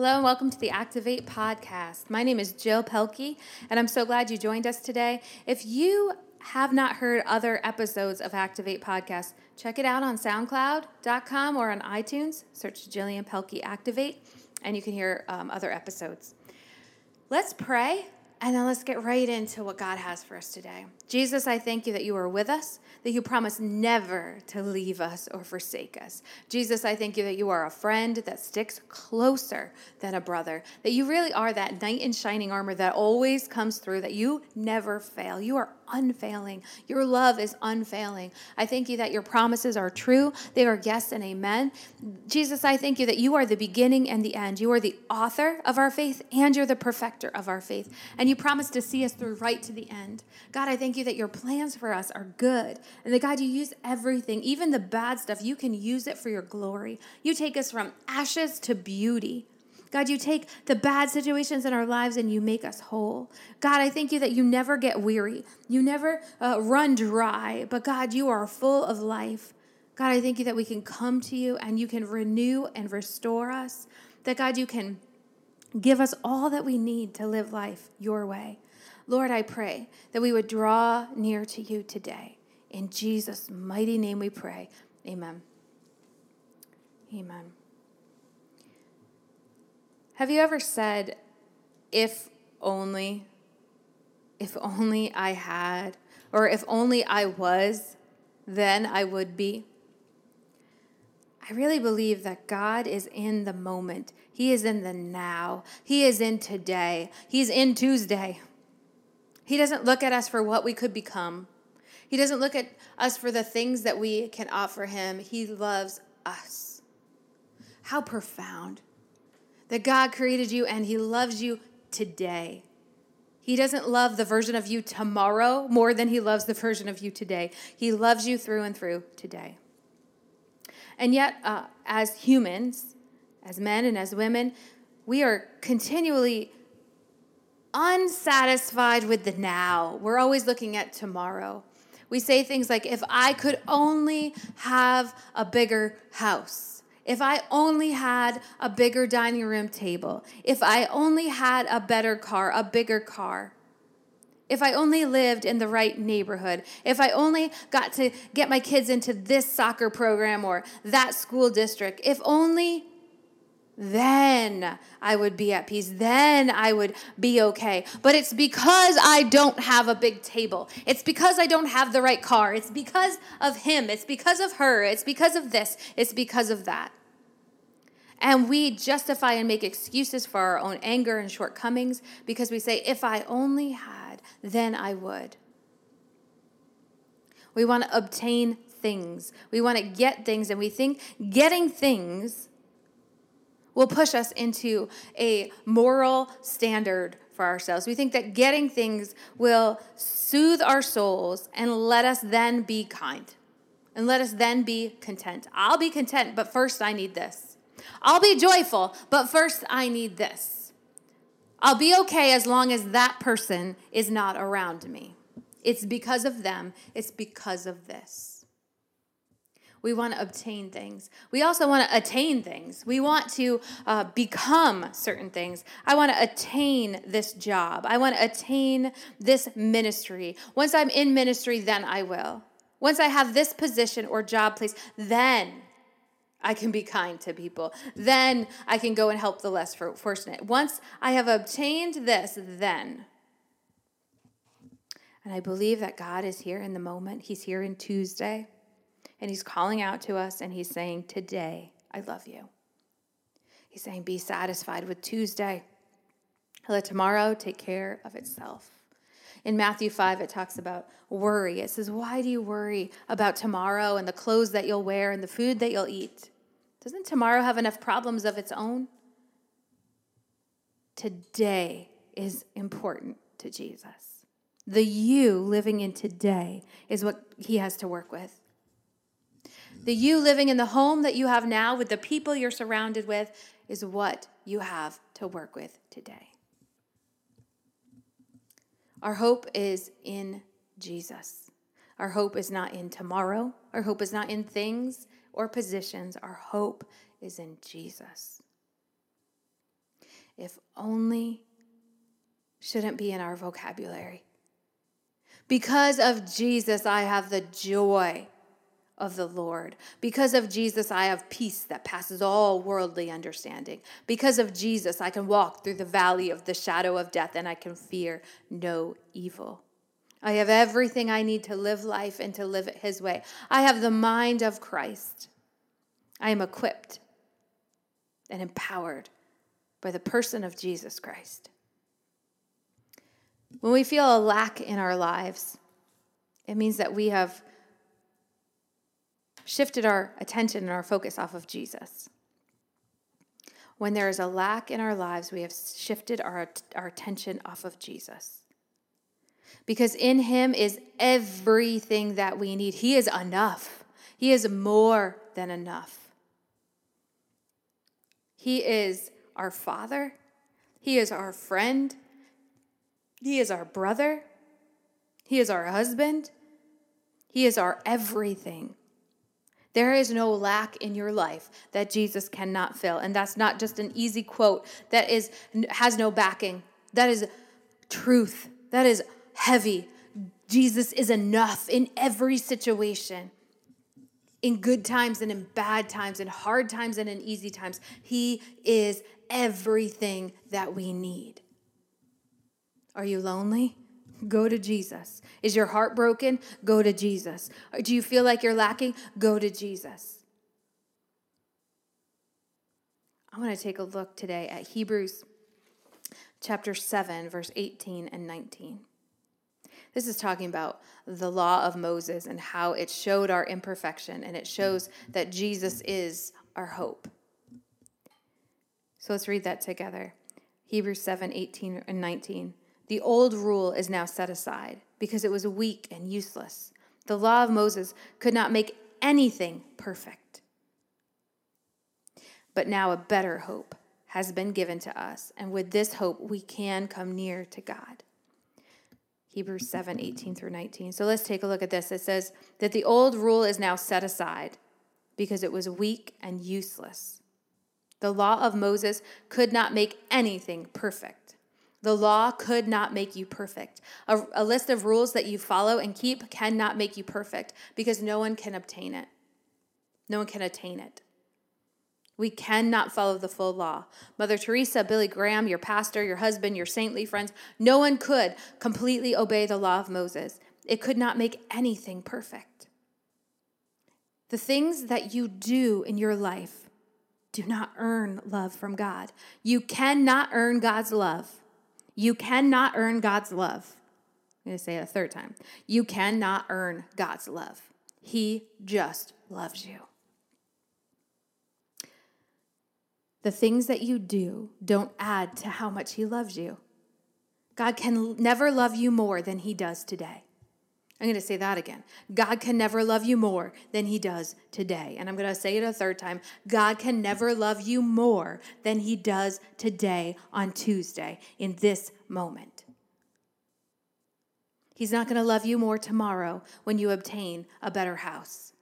Hello and welcome to the Activate podcast. My name is Jill Pelkey, and I'm so glad you joined us today. If you have not heard other episodes of Activate podcast, check it out on SoundCloud.com or on iTunes. Search Jillian Pelkey Activate, and you can hear um, other episodes. Let's pray, and then let's get right into what God has for us today. Jesus, I thank you that you are with us that you promise never to leave us or forsake us. Jesus, I thank you that you are a friend that sticks closer than a brother, that you really are that knight in shining armor that always comes through, that you never fail. You are unfailing. Your love is unfailing. I thank you that your promises are true. They are yes and amen. Jesus, I thank you that you are the beginning and the end. You are the author of our faith and you're the perfecter of our faith. And you promise to see us through right to the end. God, I thank you that your plans for us are good and that God, you use everything, even the bad stuff, you can use it for your glory. You take us from ashes to beauty. God, you take the bad situations in our lives and you make us whole. God, I thank you that you never get weary. You never uh, run dry, but God, you are full of life. God, I thank you that we can come to you and you can renew and restore us. That, God, you can give us all that we need to live life your way. Lord, I pray that we would draw near to you today. In Jesus' mighty name we pray. Amen. Amen. Have you ever said, if only, if only I had, or if only I was, then I would be? I really believe that God is in the moment. He is in the now. He is in today. He's in Tuesday. He doesn't look at us for what we could become. He doesn't look at us for the things that we can offer him. He loves us. How profound that God created you and He loves you today. He doesn't love the version of you tomorrow more than He loves the version of you today. He loves you through and through today. And yet, uh, as humans, as men and as women, we are continually unsatisfied with the now. We're always looking at tomorrow. We say things like, if I could only have a bigger house if I only had a bigger dining room table, if I only had a better car, a bigger car, if I only lived in the right neighborhood, if I only got to get my kids into this soccer program or that school district, if only then I would be at peace. Then I would be okay. But it's because I don't have a big table. It's because I don't have the right car. It's because of him. It's because of her. It's because of this. It's because of that. And we justify and make excuses for our own anger and shortcomings because we say, if I only had, then I would. We want to obtain things, we want to get things, and we think getting things will push us into a moral standard for ourselves. We think that getting things will soothe our souls and let us then be kind and let us then be content. I'll be content, but first I need this. I'll be joyful, but first I need this. I'll be okay as long as that person is not around me. It's because of them, it's because of this. We want to obtain things. We also want to attain things. We want to uh, become certain things. I want to attain this job. I want to attain this ministry. Once I'm in ministry, then I will. Once I have this position or job place, then I can be kind to people. Then I can go and help the less fortunate. Once I have obtained this, then. And I believe that God is here in the moment. He's here in Tuesday. And he's calling out to us and he's saying, Today, I love you. He's saying, Be satisfied with Tuesday. Let tomorrow take care of itself. In Matthew 5, it talks about worry. It says, Why do you worry about tomorrow and the clothes that you'll wear and the food that you'll eat? Doesn't tomorrow have enough problems of its own? Today is important to Jesus. The you living in today is what he has to work with. The you living in the home that you have now with the people you're surrounded with is what you have to work with today. Our hope is in Jesus. Our hope is not in tomorrow. Our hope is not in things or positions. Our hope is in Jesus. if only shouldn't be in our vocabulary. Because of Jesus, I have the joy of the Lord. Because of Jesus, I have peace that passes all worldly understanding. Because of Jesus, I can walk through the valley of the shadow of death and I can fear no evil. I have everything I need to live life and to live it His way. I have the mind of Christ. I am equipped and empowered by the person of Jesus Christ. When we feel a lack in our lives, it means that we have shifted our attention and our focus off of Jesus. When there is a lack in our lives, we have shifted our, our attention off of Jesus. Because in Him is everything that we need. He is enough, He is more than enough. He is our Father, He is our friend, he is our brother. He is our husband. He is our everything. There is no lack in your life that Jesus cannot fill. And that's not just an easy quote that is has no backing. That is truth. That is heavy. Jesus is enough in every situation. In good times and in bad times, in hard times and in easy times. He is everything that we need. Are you lonely? Go to Jesus. Is your heart broken? Go to Jesus. Do you feel like you're lacking? Go to Jesus. I want to take a look today at Hebrews chapter 7, verse 18 and 19. This is talking about the law of Moses and how it showed our imperfection and it shows that Jesus is our hope. So let's read that together. Hebrews 7, 18 and 19. The old rule is now set aside because it was weak and useless. The law of Moses could not make anything perfect. But now a better hope has been given to us, and with this hope we can come near to God. Hebrews 7 18 through 19. So let's take a look at this. It says that the old rule is now set aside because it was weak and useless. The law of Moses could not make anything perfect. The law could not make you perfect. A, a, list of rules that you follow and keep cannot make you perfect because no one can obtain it. No one can attain it. We cannot follow the full law. Mother Teresa, Billy Graham, your pastor, your husband, your saintly friends, no one could completely obey the law of Moses. It could not make anything perfect. The things that you do in your life do not earn love from God. You cannot earn God's love. You cannot earn God's love. I'm going to say it a third time. You cannot earn God's love. He just loves you. The things that you do don't add to how much He loves you. God can never love you more than He does today. I'm going to say that again. God can never love you more than he does today. And I'm going to say it a third time. God can never love you more than he does today on Tuesday in this moment. He's not going to love you more tomorrow when you obtain a better house.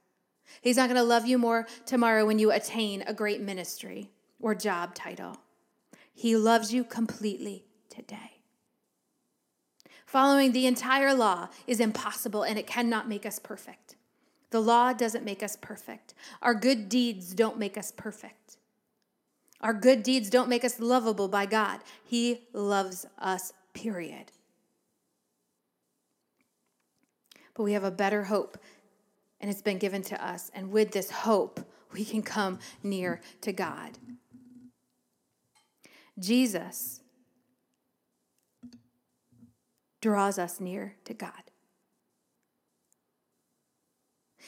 He's not going to love you more tomorrow when you attain a great ministry or job title. He loves you completely today. Following the entire law is impossible and it cannot make us perfect. The law doesn't make us perfect. Our good deeds don't make us perfect. Our good deeds don't make us lovable by God. He loves us, period. But we have a better hope, and it's been given to us. And with this hope, we can come near to God. Jesus draws us near to God.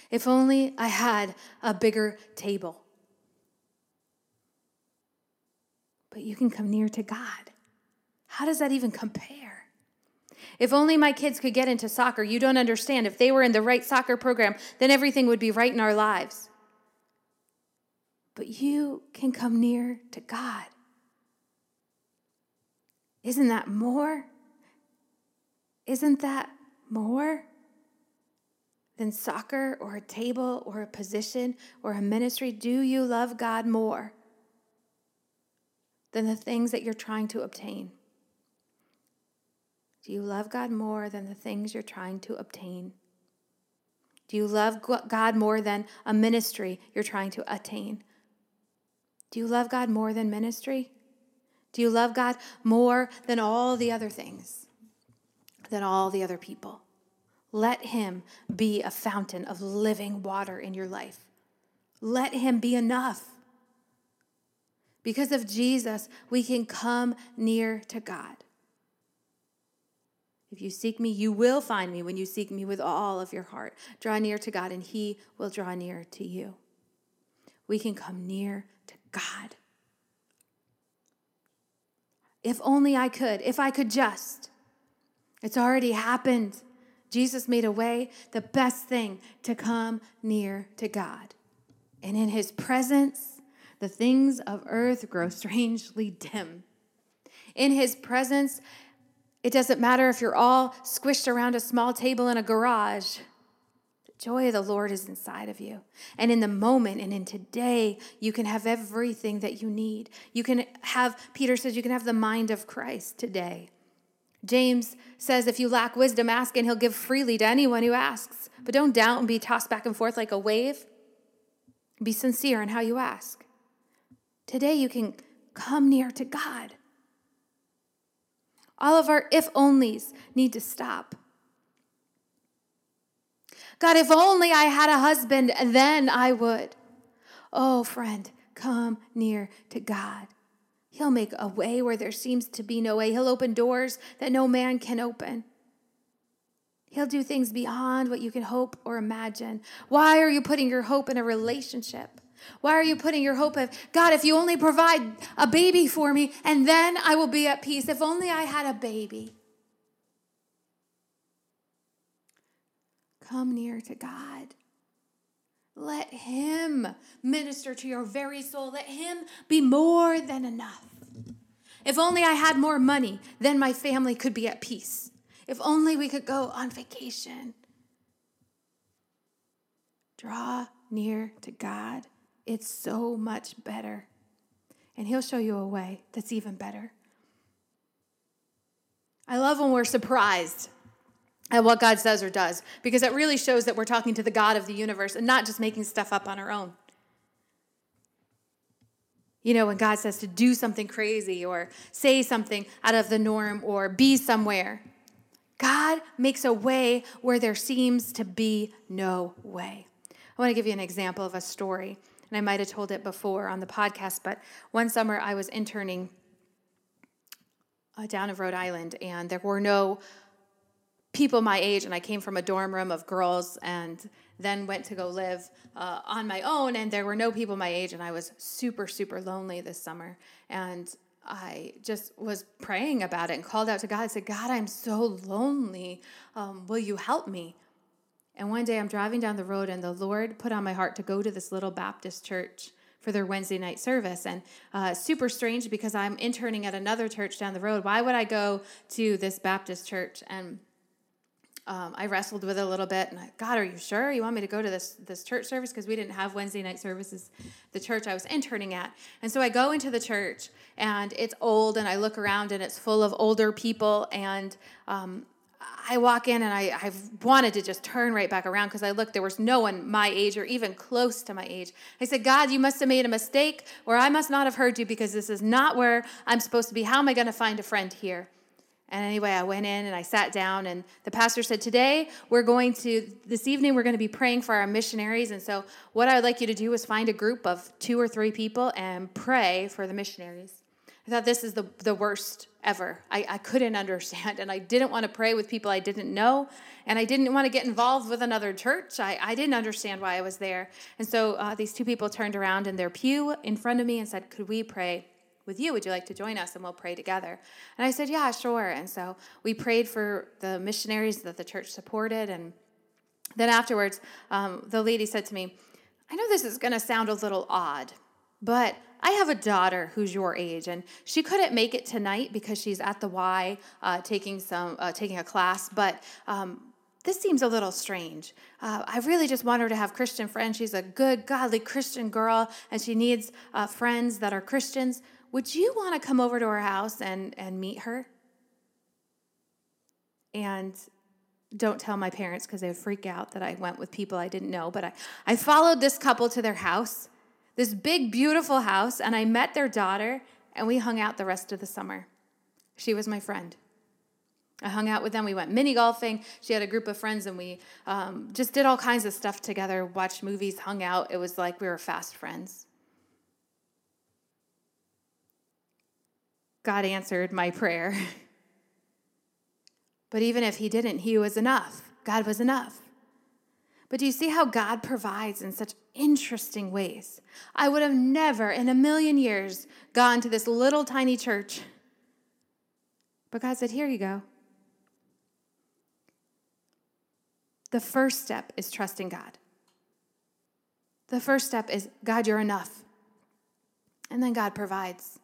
If only I had a bigger table. But you can come near to God. How does that even compare? If only my kids could get into soccer, you don't understand. If they were in the right soccer program, then everything would be right in our lives. But you can come near to God. Isn't that more? Isn't that more than soccer or a table or a position or a ministry? Do you love God more? than the things that you're trying to obtain? Do you love God more than the things you're trying to obtain? Do you love God more than a ministry you're trying to attain? Do you love God more than ministry? Do you love God more than all the other things, than all the other people? Let Him be a fountain of living water in your life. Let Him be enough. Because of Jesus, we can come near to God. If you seek me, you will find me when you seek me with all of your heart. Draw near to God, and He will draw near to you. We can come near to God. If only I could, if I could just. It's already happened. Jesus made a way, the best thing to come near to God. And in his presence, the things of earth grow strangely dim. In his presence, it doesn't matter if you're all squished around a small table in a garage. The joy of the Lord is inside of you. And in the moment and in today, you can have everything that you need. You can have, Peter says, you can have the mind of Christ today. James says, if you lack wisdom, ask, and he'll give freely to anyone who asks. But don't doubt and be tossed back and forth like a wave. Be sincere in how you ask. Today, you can come near to God. All of our if onlys need to stop. God, if only I had a husband, then I would. Oh, friend, come near to God. He'll make a way where there seems to be no way. He'll open doors that no man can open. He'll do things beyond what you can hope or imagine. Why are you putting your hope in a relationship? Why are you putting your hope of, God, if you only provide a baby for me, and then I will be at peace? If only I had a baby. Come near to God. Let Him minister to your very soul. Let Him be more than enough. If only I had more money, then my family could be at peace. If only we could go on vacation. Draw near to God it's so much better. And He'll show you a way that's even better. I love when we're surprised at what God says or does because it really shows that we're talking to the God of the universe and not just making stuff up on our own. You know, when God says to do something crazy or say something out of the norm or be somewhere, God makes a way where there seems to be no way. I want to give you an example of a story and I might have told it before on the podcast, but one summer I was interning uh, down in Rhode Island, and there were no people my age, and I came from a dorm room of girls, and then went to go live uh, on my own, and there were no people my age, and I was super, super lonely this summer, and I just was praying about it and called out to God. I said, God, I'm so lonely. Um, will you help me? And one day I'm driving down the road, and the Lord put on my heart to go to this little Baptist church for their Wednesday night service. And uh, super strange because I'm interning at another church down the road. Why would I go to this Baptist church? And um, I wrestled with it a little bit, and I, God, are you sure you want me to go to this this church service? Because we didn't have Wednesday night services, the church I was interning at. And so I go into the church, and it's old, and I look around, and it's full of older people, and um, I walk in and I, I wanted to just turn right back around because I looked, there was no one my age or even close to my age. I said, God, you must have made a mistake or I must not have heard you because this is not where I'm supposed to be. How am I going to find a friend here? And anyway, I went in and I sat down, and the pastor said, Today we're going to, this evening, we're going to be praying for our missionaries. And so, what I would like you to do is find a group of two or three people and pray for the missionaries. I thought this is the, the worst ever. I, I couldn't understand, and I didn't want to pray with people I didn't know, and I didn't want to get involved with another church. I, I didn't understand why I was there. And so uh, these two people turned around in their pew in front of me and said, Could we pray? With you, would you like to join us and we'll pray together? And I said, Yeah, sure. And so we prayed for the missionaries that the church supported. And then afterwards, um, the lady said to me, I know this is going to sound a little odd, but I have a daughter who's your age, and she couldn't make it tonight because she's at the Y uh, taking some uh, taking a class. But um, this seems a little strange. Uh, I really just want her to have Christian friends. She's a good, godly Christian girl, and she needs uh, friends that are Christians. Would you want to come over to our house and, and meet her? And don't tell my parents because they would freak out that I went with people I didn't know. But I, I followed this couple to their house, this big, beautiful house, and I met their daughter, and we hung out the rest of the summer. She was my friend. I hung out with them. We went mini golfing. She had a group of friends, and we um, just did all kinds of stuff together, watched movies, hung out. It was like we were fast friends. God answered my prayer. but even if He didn't, He was enough. God was enough. But do you see how God provides in such interesting ways? I would have never in a million years gone to this little tiny church. But God said, Here you go. The first step is trusting God. The first step is God, you're enough. And then God provides.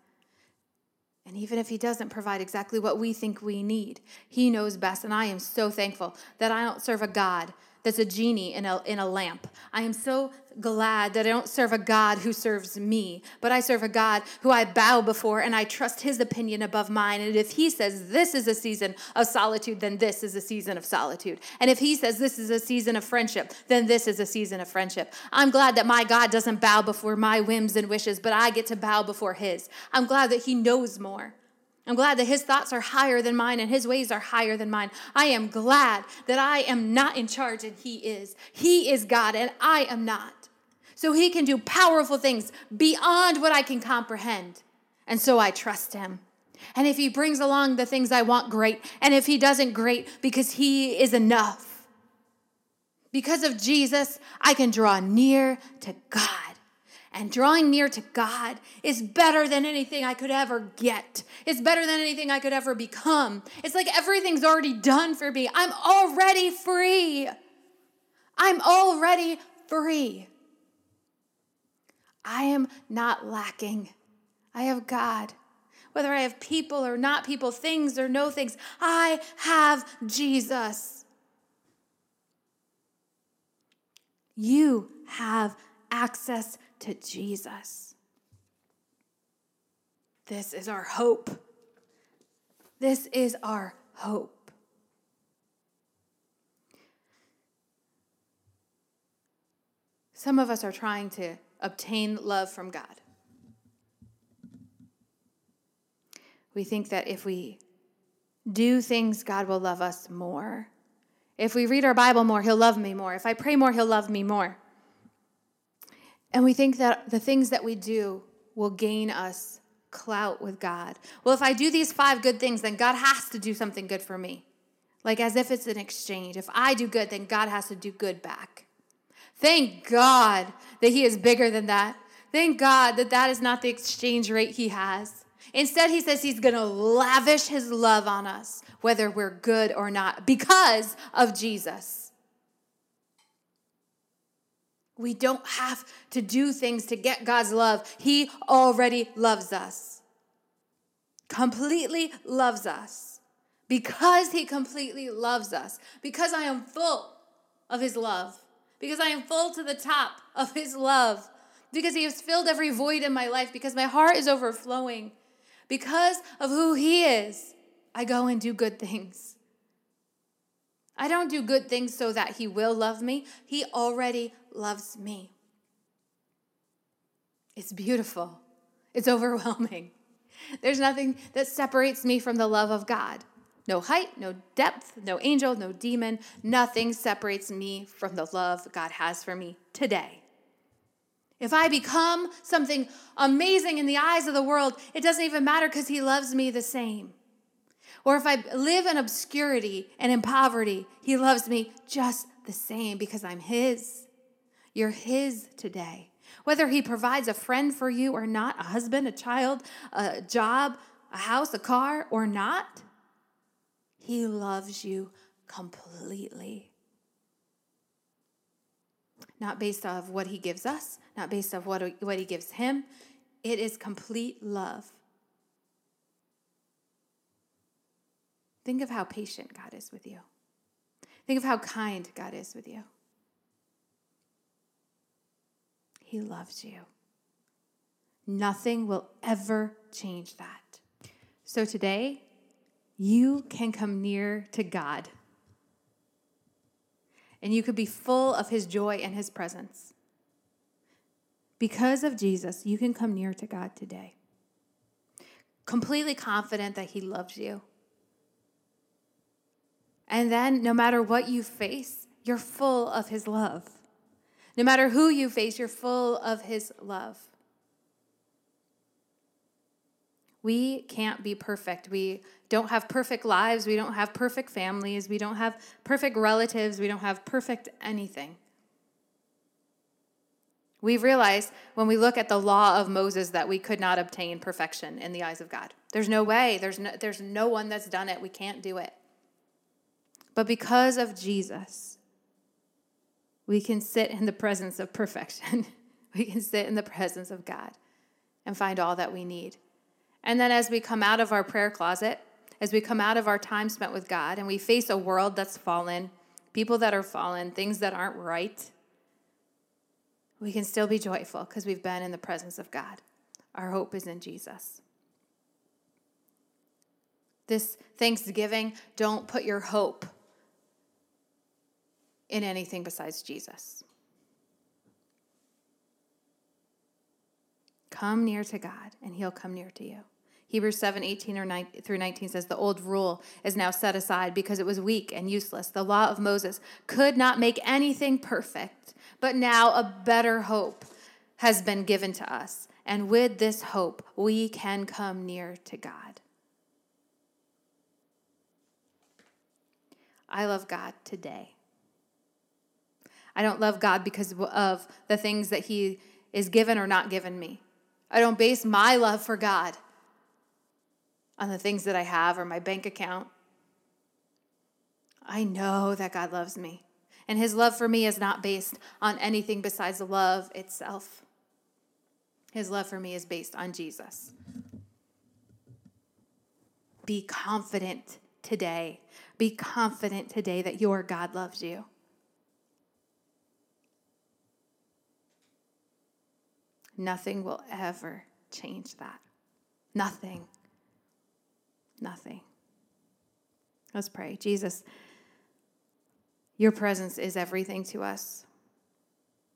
And even if He doesn't provide exactly what we think we need, He knows best. And I am so thankful that I don't serve a God that's a genie in a, in a lamp. I am so glad that I don't serve a God who serves me, but I serve a God who I bow before and I trust his opinion above mine. And if he says this is a season of solitude, then this is a season of solitude. And if he says this is a season of friendship, then this is a season of friendship. I'm glad that my God doesn't bow before my whims and wishes, but I get to bow before his. I'm glad that he knows more. I'm glad that his thoughts are higher than mine and his ways are higher than mine. I am glad that I am not in charge and he is. He is God and I am not. So he can do powerful things beyond what I can comprehend. And so I trust him. And if he brings along the things I want, great. And if he doesn't, great, because he is enough. Because of Jesus, I can draw near to God. And drawing near to God is better than anything I could ever get. It's better than anything I could ever become. It's like everything's already done for me. I'm already free. I'm already free. I am not lacking. I have God. Whether I have people or not people, things or no things, I have Jesus. You have access to Jesus. This is our hope. This is our hope. Some of us are trying to obtain love from God. We think that if we do things, God will love us more. If we read our Bible more, He'll love me more. If I pray more, He'll love me more. And we think that the things that we do will gain us clout with God. Well, if I do these five good things, then God has to do something good for me. Like as if it's an exchange. If I do good, then God has to do good back. Thank God that He is bigger than that. Thank God that that is not the exchange rate He has. Instead, He says He's going to lavish His love on us, whether we're good or not, because of Jesus. We don't have to do things to get God's love. He already loves us, completely loves us. Because He completely loves us, because I am full of His love, because I am full to the top of His love, because He has filled every void in my life, because my heart is overflowing, because of who He is, I go and do good things. I don't do good things so that He will love me. He already loves me. It's beautiful, it's overwhelming. There's nothing that separates me from the love of God. No height, no depth, no angel, no demon. Nothing separates me from the love God has for me today. If I become something amazing in the eyes of the world, it doesn't even matter because He loves me the same. Or if I live in obscurity and in poverty, He loves me just the same because I'm His. You're His today. Whether He provides a friend for you or not, a husband, a child, a job, a house, a car, or not, He loves you completely. Not based off what He gives us, not based off what, what He gives Him. It is complete love. Think of how patient God is with you. Think of how kind God is with you. He loves you. Nothing will ever change that. So today, you can come near to God. And you could be full of his joy and his presence. Because of Jesus, you can come near to God today. Completely confident that he loves you. And then, no matter what you face, you're full of his love. No matter who you face, you're full of his love. We can't be perfect. We don't have perfect lives. We don't have perfect families. We don't have perfect relatives. We don't have perfect anything. We realize when we look at the law of Moses that we could not obtain perfection in the eyes of God. There's no way. There's no, there's no one that's done it. We can't do it. But because of Jesus, we can sit in the presence of perfection. we can sit in the presence of God and find all that we need. And then as we come out of our prayer closet, as we come out of our time spent with God and we face a world that's fallen, people that are fallen, things that aren't right, we can still be joyful because we've been in the presence of God. Our hope is in Jesus. This Thanksgiving, don't put your hope in anything besides Jesus. Come near to God, and He'll come near to you. Hebrews 7 18 or 9, through 19 says, The old rule is now set aside because it was weak and useless. The law of Moses could not make anything perfect, but now a better hope has been given to us. And with this hope, we can come near to God. I love God today. I don't love God because of the things that He is given or not given me. I don't base my love for God on the things that I have or my bank account. I know that God loves me. And his love for me is not based on anything besides the love itself. His love for me is based on Jesus. Be confident today. Be confident today that your God loves you. Nothing will ever change that. Nothing. Nothing. Let's pray. Jesus, your presence is everything to us.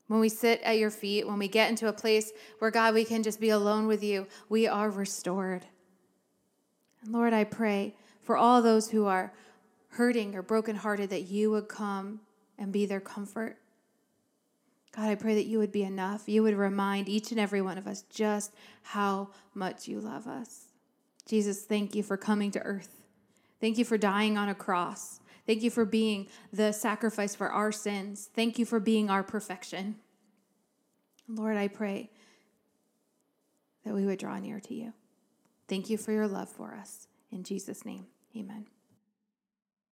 When we sit at your feet, when we get into a place where, God, we can just be alone with you, we are restored. And Lord, I pray for all those who are hurting or brokenhearted that you would come and be their comfort. God, I pray that you would be enough. You would remind each and every one of us just how much you love us. Jesus, thank you for coming to earth. Thank you for dying on a cross. Thank you for being the sacrifice for our sins. Thank you for being our perfection. Lord, I pray that we would draw near to you. Thank you for your love for us. In Jesus' name, amen.